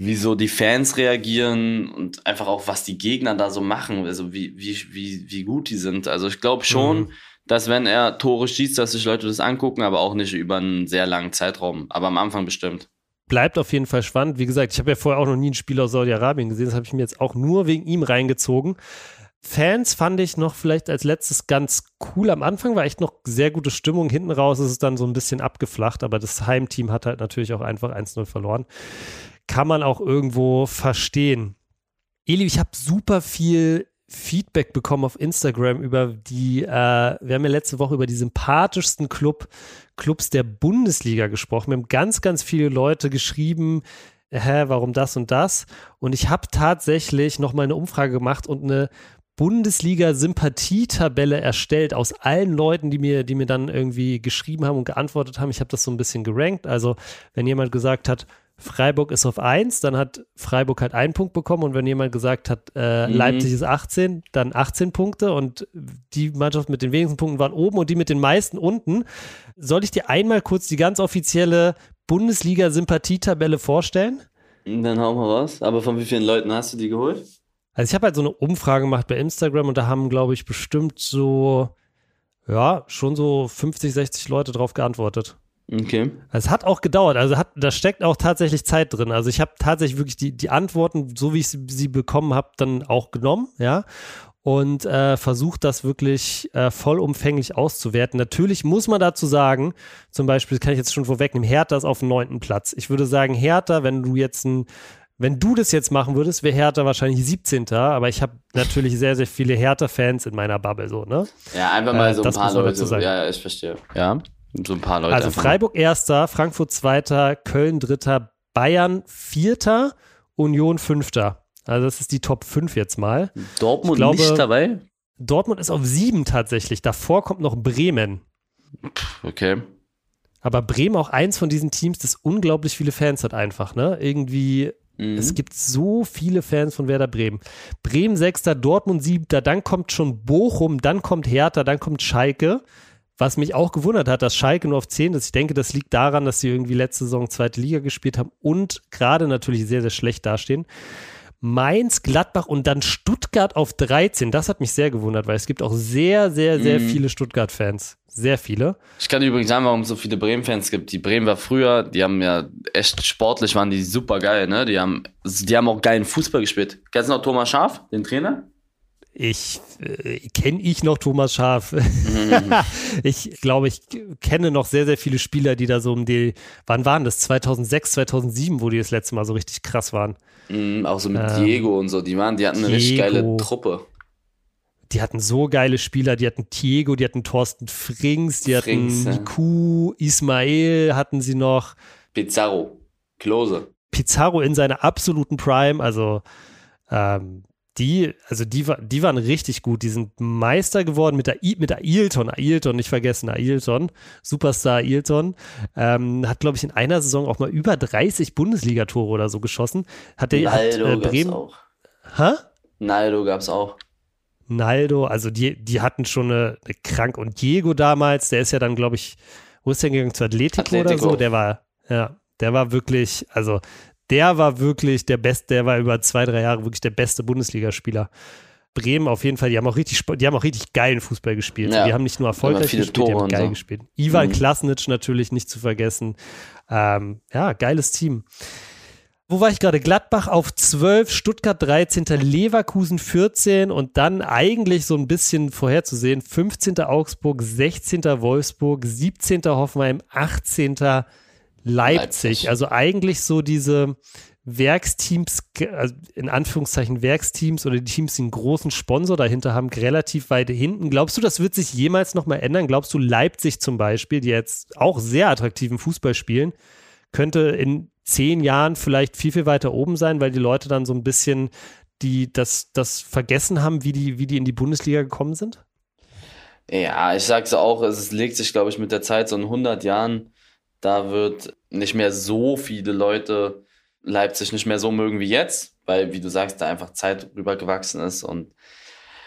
wie so die Fans reagieren und einfach auch, was die Gegner da so machen, also wie, wie, wie, wie gut die sind. Also ich glaube schon, mhm. dass wenn er Tore schießt, dass sich Leute das angucken, aber auch nicht über einen sehr langen Zeitraum. Aber am Anfang bestimmt. Bleibt auf jeden Fall spannend. Wie gesagt, ich habe ja vorher auch noch nie ein Spiel aus Saudi-Arabien gesehen. Das habe ich mir jetzt auch nur wegen ihm reingezogen. Fans fand ich noch vielleicht als letztes ganz cool. Am Anfang war echt noch sehr gute Stimmung. Hinten raus ist es dann so ein bisschen abgeflacht, aber das Heimteam hat halt natürlich auch einfach 1-0 verloren kann man auch irgendwo verstehen. Eli, ich habe super viel Feedback bekommen auf Instagram über die, äh, wir haben ja letzte Woche über die sympathischsten Club, Clubs der Bundesliga gesprochen. Wir haben ganz, ganz viele Leute geschrieben, hä, warum das und das? Und ich habe tatsächlich nochmal eine Umfrage gemacht und eine Bundesliga-Sympathietabelle erstellt aus allen Leuten, die mir, die mir dann irgendwie geschrieben haben und geantwortet haben. Ich habe das so ein bisschen gerankt. Also, wenn jemand gesagt hat, Freiburg ist auf 1, dann hat Freiburg halt einen Punkt bekommen und wenn jemand gesagt hat, äh, mhm. Leipzig ist 18, dann 18 Punkte und die Mannschaft mit den wenigsten Punkten waren oben und die mit den meisten unten. Soll ich dir einmal kurz die ganz offizielle Bundesliga-Sympathietabelle vorstellen? Dann hau mal raus. Aber von wie vielen Leuten hast du die geholt? Also ich habe halt so eine Umfrage gemacht bei Instagram und da haben, glaube ich, bestimmt so, ja, schon so 50, 60 Leute drauf geantwortet. Okay. Es hat auch gedauert, also hat, da steckt auch tatsächlich Zeit drin. Also ich habe tatsächlich wirklich die, die Antworten, so wie ich sie, sie bekommen habe, dann auch genommen, ja. Und äh, versucht das wirklich äh, vollumfänglich auszuwerten. Natürlich muss man dazu sagen, zum Beispiel, das kann ich jetzt schon vorwegnehmen, Hertha ist auf dem neunten Platz. Ich würde sagen, Hertha, wenn du jetzt ein wenn du das jetzt machen würdest, wäre Hertha wahrscheinlich 17. Aber ich habe natürlich sehr, sehr viele Hertha-Fans in meiner Bubble, so, ne? Ja, einfach mal äh, so ein paar Leute. Ja, ich verstehe. Ja. So ein paar Leute. Also Freiburg erster, Frankfurt zweiter, Köln dritter, Bayern vierter, Union fünfter. Also das ist die Top 5 jetzt mal. Dortmund glaube, nicht dabei? Dortmund ist auf sieben tatsächlich. Davor kommt noch Bremen. Okay. Aber Bremen auch eins von diesen Teams, das unglaublich viele Fans hat einfach, ne? Irgendwie, mhm. es gibt so viele Fans von Werder Bremen. Bremen sechster, Dortmund siebter, dann kommt schon Bochum, dann kommt Hertha, dann kommt Schalke. Was mich auch gewundert hat, dass Schalke nur auf 10 ist. Ich denke, das liegt daran, dass sie irgendwie letzte Saison zweite Liga gespielt haben und gerade natürlich sehr, sehr schlecht dastehen. Mainz, Gladbach und dann Stuttgart auf 13. Das hat mich sehr gewundert, weil es gibt auch sehr, sehr, sehr mhm. viele Stuttgart-Fans. Sehr viele. Ich kann übrigens sagen, warum es so viele Bremen-Fans gibt. Die Bremen war früher, die haben ja echt sportlich, waren die super geil, ne? Die haben, die haben auch geilen Fußball gespielt. Kennst du noch Thomas Schaf, den Trainer? Ich äh, kenne ich noch Thomas Schaf. <laughs> ich glaube, ich kenne noch sehr, sehr viele Spieler, die da so um die, wann waren das? 2006, 2007, wo die das letzte Mal so richtig krass waren. Mm, auch so mit ähm, Diego und so, die waren, die hatten eine Diego, richtig geile Truppe. Die hatten so geile Spieler, die hatten Diego, die hatten Thorsten Frings, die Frings, hatten Niku, ja. Ismail hatten sie noch. Pizarro, Klose. Pizarro in seiner absoluten Prime, also ähm, die, also die, die waren richtig gut. Die sind Meister geworden mit, der, mit Ailton. Ailton, nicht vergessen, Ailton. Superstar Ailton. Ähm, hat, glaube ich, in einer Saison auch mal über 30 Bundesligatore oder so geschossen. Hat der Naldo hat, äh, Bremen. Auch. Hä? Naldo gab's auch. Naldo, also die, die hatten schon eine, eine Krank. Und Diego damals, der ist ja dann, glaube ich, wo ist der gegangen? Zu Atletico, Atletico, oder so? Der war, ja, der war wirklich, also der war wirklich der Beste, der war über zwei, drei Jahre wirklich der beste Bundesligaspieler. Bremen auf jeden Fall, die haben auch richtig, die haben auch richtig geilen Fußball gespielt. Ja, die haben nicht nur erfolgreich gespielt, Tore die haben geil so. gespielt. Ivan mhm. Klasnic natürlich nicht zu vergessen. Ähm, ja, geiles Team. wo war ich gerade? Gladbach auf 12, Stuttgart 13., Leverkusen 14 und dann eigentlich so ein bisschen vorherzusehen, 15. Augsburg, 16. Wolfsburg, 17. Hoffenheim, 18. Leipzig. Leipzig. Also eigentlich so diese Werksteams, also in Anführungszeichen Werksteams oder die Teams, die einen großen Sponsor dahinter haben, relativ weit hinten. Glaubst du, das wird sich jemals nochmal ändern? Glaubst du, Leipzig zum Beispiel, die jetzt auch sehr attraktiven Fußball spielen, könnte in zehn Jahren vielleicht viel, viel weiter oben sein, weil die Leute dann so ein bisschen die das, das vergessen haben, wie die, wie die in die Bundesliga gekommen sind? Ja, ich sag's auch, es legt sich, glaube ich, mit der Zeit so in 100 Jahren, da wird nicht mehr so viele Leute Leipzig nicht mehr so mögen wie jetzt, weil, wie du sagst, da einfach Zeit rübergewachsen ist und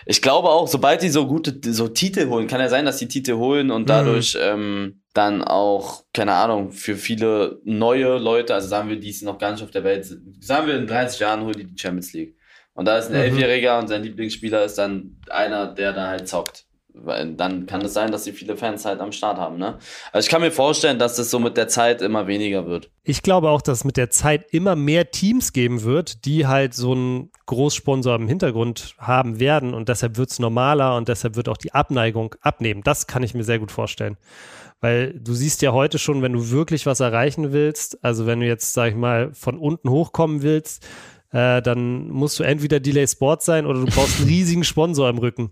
ich glaube auch, sobald die so gute so Titel holen, kann ja sein, dass die Titel holen und mhm. dadurch mhm. ähm, dann auch, keine Ahnung, für viele neue Leute, also sagen wir, die es noch gar nicht auf der Welt sind, sagen wir in 30 Jahren holen die die Champions League. Und da ist ein mhm. Elfjähriger und sein Lieblingsspieler ist dann einer, der da halt zockt. Weil dann kann es sein, dass sie viele Fans halt am Start haben. Ne? Also ich kann mir vorstellen, dass das so mit der Zeit immer weniger wird. Ich glaube auch, dass es mit der Zeit immer mehr Teams geben wird, die halt so einen Großsponsor im Hintergrund haben werden und deshalb wird es normaler und deshalb wird auch die Abneigung abnehmen. Das kann ich mir sehr gut vorstellen. Weil du siehst ja heute schon, wenn du wirklich was erreichen willst, also wenn du jetzt, sag ich mal, von unten hochkommen willst, äh, dann musst du entweder Delay Sport sein oder du brauchst einen riesigen Sponsor im Rücken,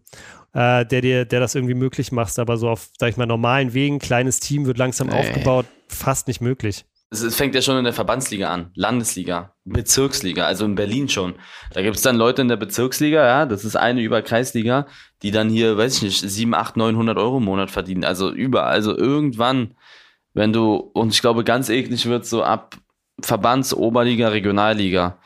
äh, der dir, der das irgendwie möglich macht. Aber so auf, sag ich mal, normalen Wegen, kleines Team wird langsam nee. aufgebaut, fast nicht möglich es fängt ja schon in der Verbandsliga an, Landesliga, Bezirksliga, also in Berlin schon. Da gibt es dann Leute in der Bezirksliga, ja, das ist eine über Kreisliga, die dann hier, weiß ich nicht, 7, 8, 900 Euro im Monat verdienen. Also überall, also irgendwann, wenn du, und ich glaube, ganz eklig wird so ab Verbands, Oberliga, Regionalliga,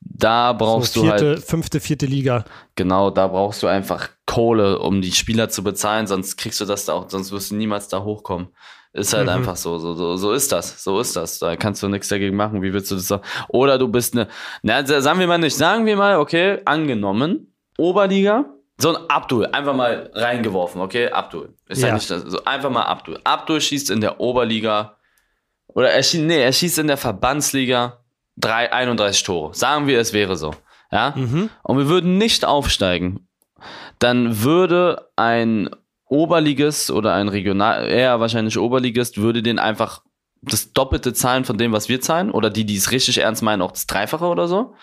da brauchst so vierte, du halt. Fünfte, vierte Liga. Genau, da brauchst du einfach Kohle, um die Spieler zu bezahlen, sonst kriegst du das da auch, sonst wirst du niemals da hochkommen. Ist halt mhm. einfach so, so, so, so ist das, so ist das. Da kannst du nichts dagegen machen. Wie willst du das sagen? Oder du bist eine, na, sagen wir mal nicht, sagen wir mal, okay, angenommen, Oberliga, so ein Abdul, einfach mal reingeworfen, okay, Abdul. Ist ja, ja nicht das, so einfach mal Abdul. Abdul schießt in der Oberliga, oder er schießt, nee, er schießt in der Verbandsliga drei, 31 Tore. Sagen wir, es wäre so, ja. Mhm. Und wir würden nicht aufsteigen. Dann würde ein Oberligist oder ein Regional, eher wahrscheinlich Oberligist, würde den einfach das Doppelte zahlen von dem, was wir zahlen. Oder die, die es richtig ernst meinen, auch das Dreifache oder so.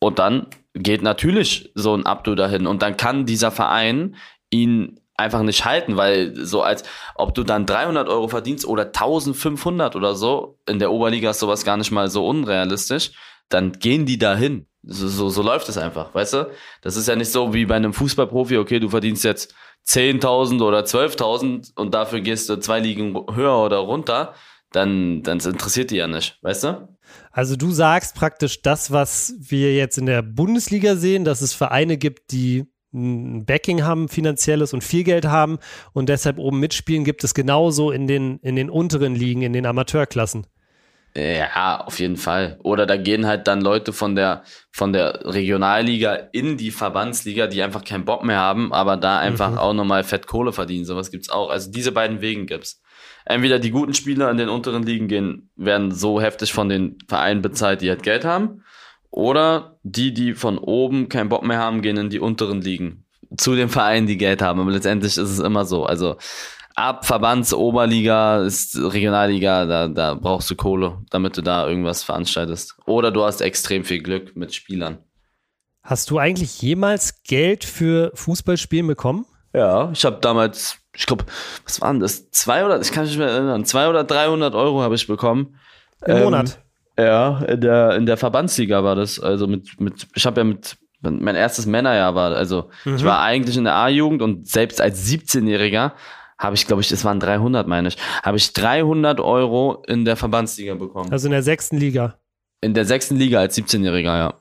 Und dann geht natürlich so ein Abdu dahin. Und dann kann dieser Verein ihn einfach nicht halten, weil so als ob du dann 300 Euro verdienst oder 1500 oder so, in der Oberliga ist sowas gar nicht mal so unrealistisch, dann gehen die dahin. So, so, so läuft es einfach, weißt du? Das ist ja nicht so wie bei einem Fußballprofi, okay, du verdienst jetzt 10.000 oder 12.000 und dafür gehst du zwei Ligen höher oder runter, dann, dann interessiert die ja nicht, weißt du? Also du sagst praktisch das, was wir jetzt in der Bundesliga sehen, dass es Vereine gibt, die ein Backing haben, finanzielles und viel Geld haben und deshalb oben mitspielen, gibt es genauso in den, in den unteren Ligen, in den Amateurklassen. Ja, auf jeden Fall. Oder da gehen halt dann Leute von der, von der Regionalliga in die Verbandsliga, die einfach keinen Bock mehr haben, aber da einfach mhm. auch nochmal Fett Kohle verdienen. Sowas gibt's auch. Also diese beiden Wegen gibt's. Entweder die guten Spieler in den unteren Ligen gehen, werden so heftig von den Vereinen bezahlt, die halt Geld haben. Oder die, die von oben keinen Bock mehr haben, gehen in die unteren Ligen. Zu den Vereinen, die Geld haben. Aber letztendlich ist es immer so. Also, ab Verbands, Oberliga, ist Regionalliga, da, da brauchst du Kohle, damit du da irgendwas veranstaltest. Oder du hast extrem viel Glück mit Spielern. Hast du eigentlich jemals Geld für Fußballspielen bekommen? Ja, ich habe damals, ich glaube, was waren das? Zwei oder, ich kann mich nicht mehr erinnern, zwei oder 300 Euro habe ich bekommen. Im ähm, Monat? Ja, in der, in der Verbandsliga war das. Also mit, mit ich habe ja mit, mein erstes Männerjahr war, also mhm. ich war eigentlich in der A-Jugend und selbst als 17-Jähriger habe ich, glaube ich, es waren 300, meine ich, habe ich 300 Euro in der Verbandsliga bekommen. Also in der sechsten Liga. In der sechsten Liga als 17-Jähriger, ja.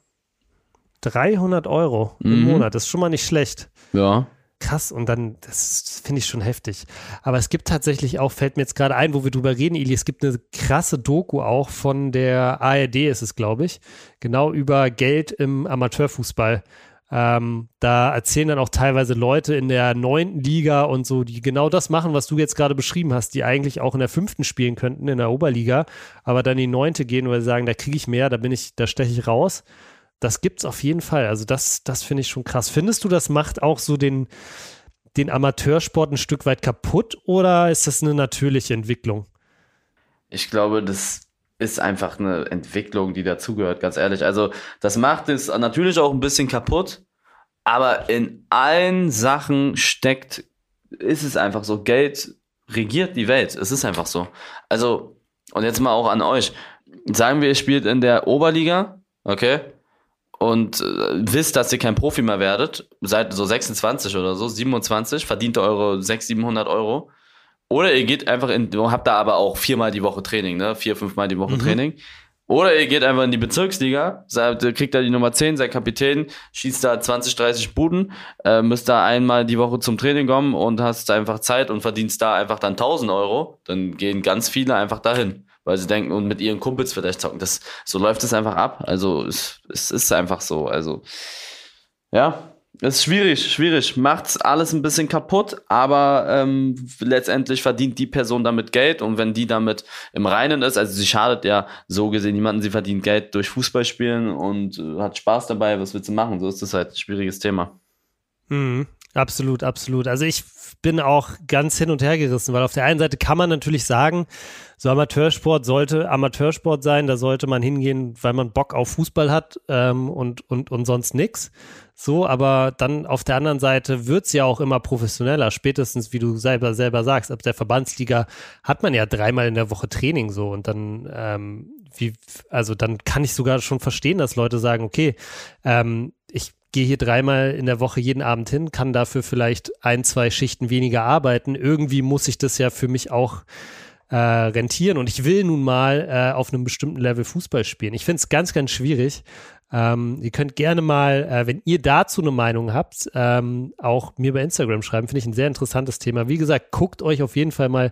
300 Euro im mhm. Monat, das ist schon mal nicht schlecht. Ja. Krass, und dann, das finde ich schon heftig. Aber es gibt tatsächlich auch, fällt mir jetzt gerade ein, wo wir drüber reden, Ili, es gibt eine krasse Doku auch von der ARD, ist es, glaube ich, genau über Geld im Amateurfußball. Ähm, da erzählen dann auch teilweise Leute in der neunten Liga und so, die genau das machen, was du jetzt gerade beschrieben hast, die eigentlich auch in der fünften spielen könnten, in der Oberliga, aber dann in die neunte gehen, weil sie sagen, da kriege ich mehr, da bin ich, da steche ich raus. Das gibt's auf jeden Fall. Also das, das finde ich schon krass. Findest du, das macht auch so den, den Amateursport ein Stück weit kaputt oder ist das eine natürliche Entwicklung? Ich glaube, das ist einfach eine Entwicklung, die dazugehört, ganz ehrlich. Also das macht es natürlich auch ein bisschen kaputt, aber in allen Sachen steckt, ist es einfach so, Geld regiert die Welt. Es ist einfach so. Also, und jetzt mal auch an euch. Sagen wir, ihr spielt in der Oberliga, okay? Und äh, wisst, dass ihr kein Profi mehr werdet, seid so 26 oder so, 27, verdient eure 600, 700 Euro oder ihr geht einfach in, habt da aber auch viermal die Woche Training, ne? Vier, fünfmal die Woche mhm. Training. Oder ihr geht einfach in die Bezirksliga, seid, kriegt da die Nummer 10, seid Kapitän, schießt da 20, 30 Buden, äh, müsst da einmal die Woche zum Training kommen und hast einfach Zeit und verdienst da einfach dann 1000 Euro. Dann gehen ganz viele einfach dahin, weil sie denken und mit ihren Kumpels vielleicht zocken. Das, so läuft es einfach ab. Also es, es ist einfach so. Also ja, ist schwierig, schwierig. Macht's alles ein bisschen kaputt, aber ähm, letztendlich verdient die Person damit Geld und wenn die damit im Reinen ist, also sie schadet ja so gesehen niemanden, sie verdient Geld durch Fußballspielen und äh, hat Spaß dabei, was willst du machen? So ist das halt ein schwieriges Thema. Mhm. Absolut, absolut. Also ich bin auch ganz hin und her gerissen, weil auf der einen Seite kann man natürlich sagen, so Amateursport sollte Amateursport sein, da sollte man hingehen, weil man Bock auf Fußball hat ähm, und, und, und sonst nichts. So, aber dann auf der anderen Seite wird's ja auch immer professioneller. Spätestens, wie du selber selber sagst, ab der Verbandsliga hat man ja dreimal in der Woche Training so und dann ähm, wie, also dann kann ich sogar schon verstehen, dass Leute sagen, okay, ähm, ich gehe hier dreimal in der Woche jeden Abend hin, kann dafür vielleicht ein, zwei Schichten weniger arbeiten. Irgendwie muss ich das ja für mich auch äh, rentieren und ich will nun mal äh, auf einem bestimmten Level Fußball spielen. Ich finde es ganz, ganz schwierig. Ähm, ihr könnt gerne mal, äh, wenn ihr dazu eine Meinung habt, ähm, auch mir bei Instagram schreiben. Finde ich ein sehr interessantes Thema. Wie gesagt, guckt euch auf jeden Fall mal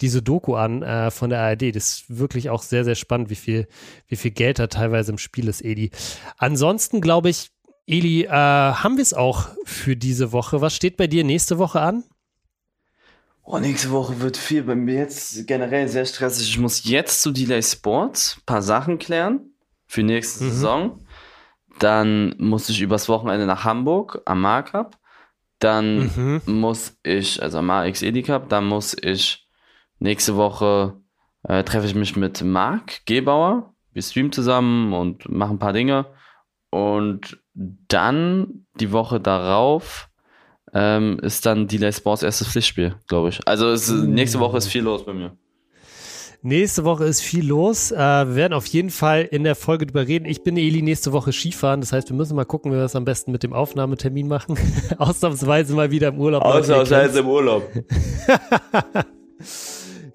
diese Doku an äh, von der ARD. Das ist wirklich auch sehr, sehr spannend, wie viel, wie viel Geld da teilweise im Spiel ist, Edi. Ansonsten glaube ich, Eli, äh, haben wir es auch für diese Woche. Was steht bei dir nächste Woche an? Oh, nächste Woche wird viel bei mir jetzt generell sehr stressig. Ich muss jetzt zu Delay Sports ein paar Sachen klären für nächste mhm. Saison. Dann muss ich übers Wochenende nach Hamburg am Markup. Dann mhm. muss ich, also am AX Edi Cup, dann muss ich nächste Woche äh, treffe ich mich mit Marc Gebauer. Wir streamen zusammen und machen ein paar Dinge. Und dann die Woche darauf ähm, ist dann Delay Sports erstes Pflichtspiel, glaube ich. Also es, nächste Woche ist viel los bei mir. Nächste Woche ist viel los. Äh, wir werden auf jeden Fall in der Folge drüber reden. Ich bin Eli nächste Woche Skifahren. Das heißt, wir müssen mal gucken, wie wir das am besten mit dem Aufnahmetermin machen. <laughs> Ausnahmsweise mal wieder im Urlaub. Ausnahmsweise im Urlaub. <laughs>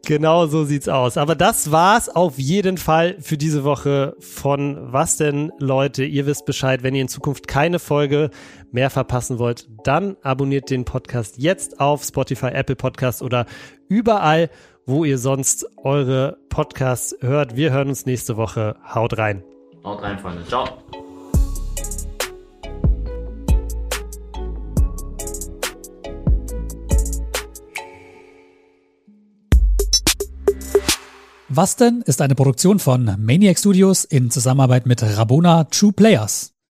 Genau so sieht's aus. Aber das war's auf jeden Fall für diese Woche von Was denn Leute? Ihr wisst Bescheid, wenn ihr in Zukunft keine Folge mehr verpassen wollt, dann abonniert den Podcast jetzt auf Spotify, Apple Podcast oder überall, wo ihr sonst eure Podcasts hört. Wir hören uns nächste Woche. Haut rein. Haut rein, Freunde. Ciao. Was denn ist eine Produktion von Maniac Studios in Zusammenarbeit mit Rabona True Players.